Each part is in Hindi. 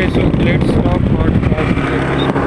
Okay, so let's stop about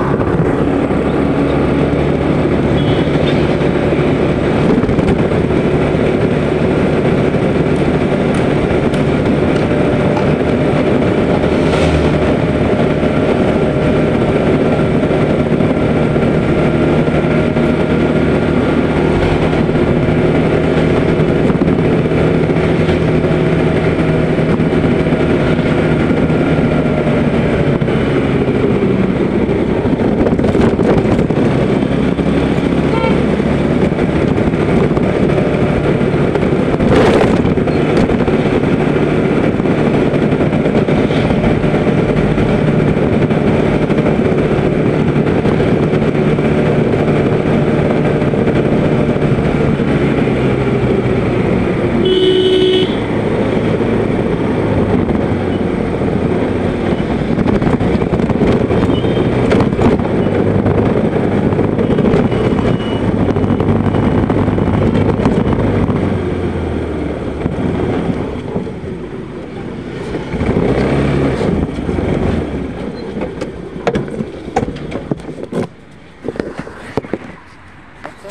sir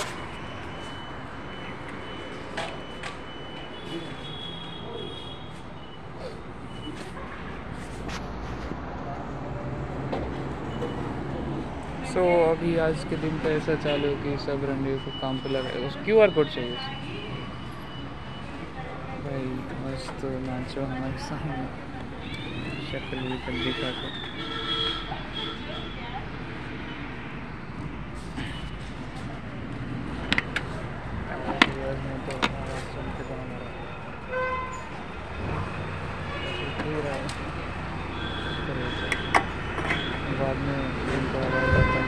so so, अभी आज के दिन तो ऐसा चालू कि सब रंडे को काम पे लगाएगा क्यू आर कोड चाहिए भाई मस्त नाचो हमारे सामने। शक्ल भी दिखा कर रहा है। बाद में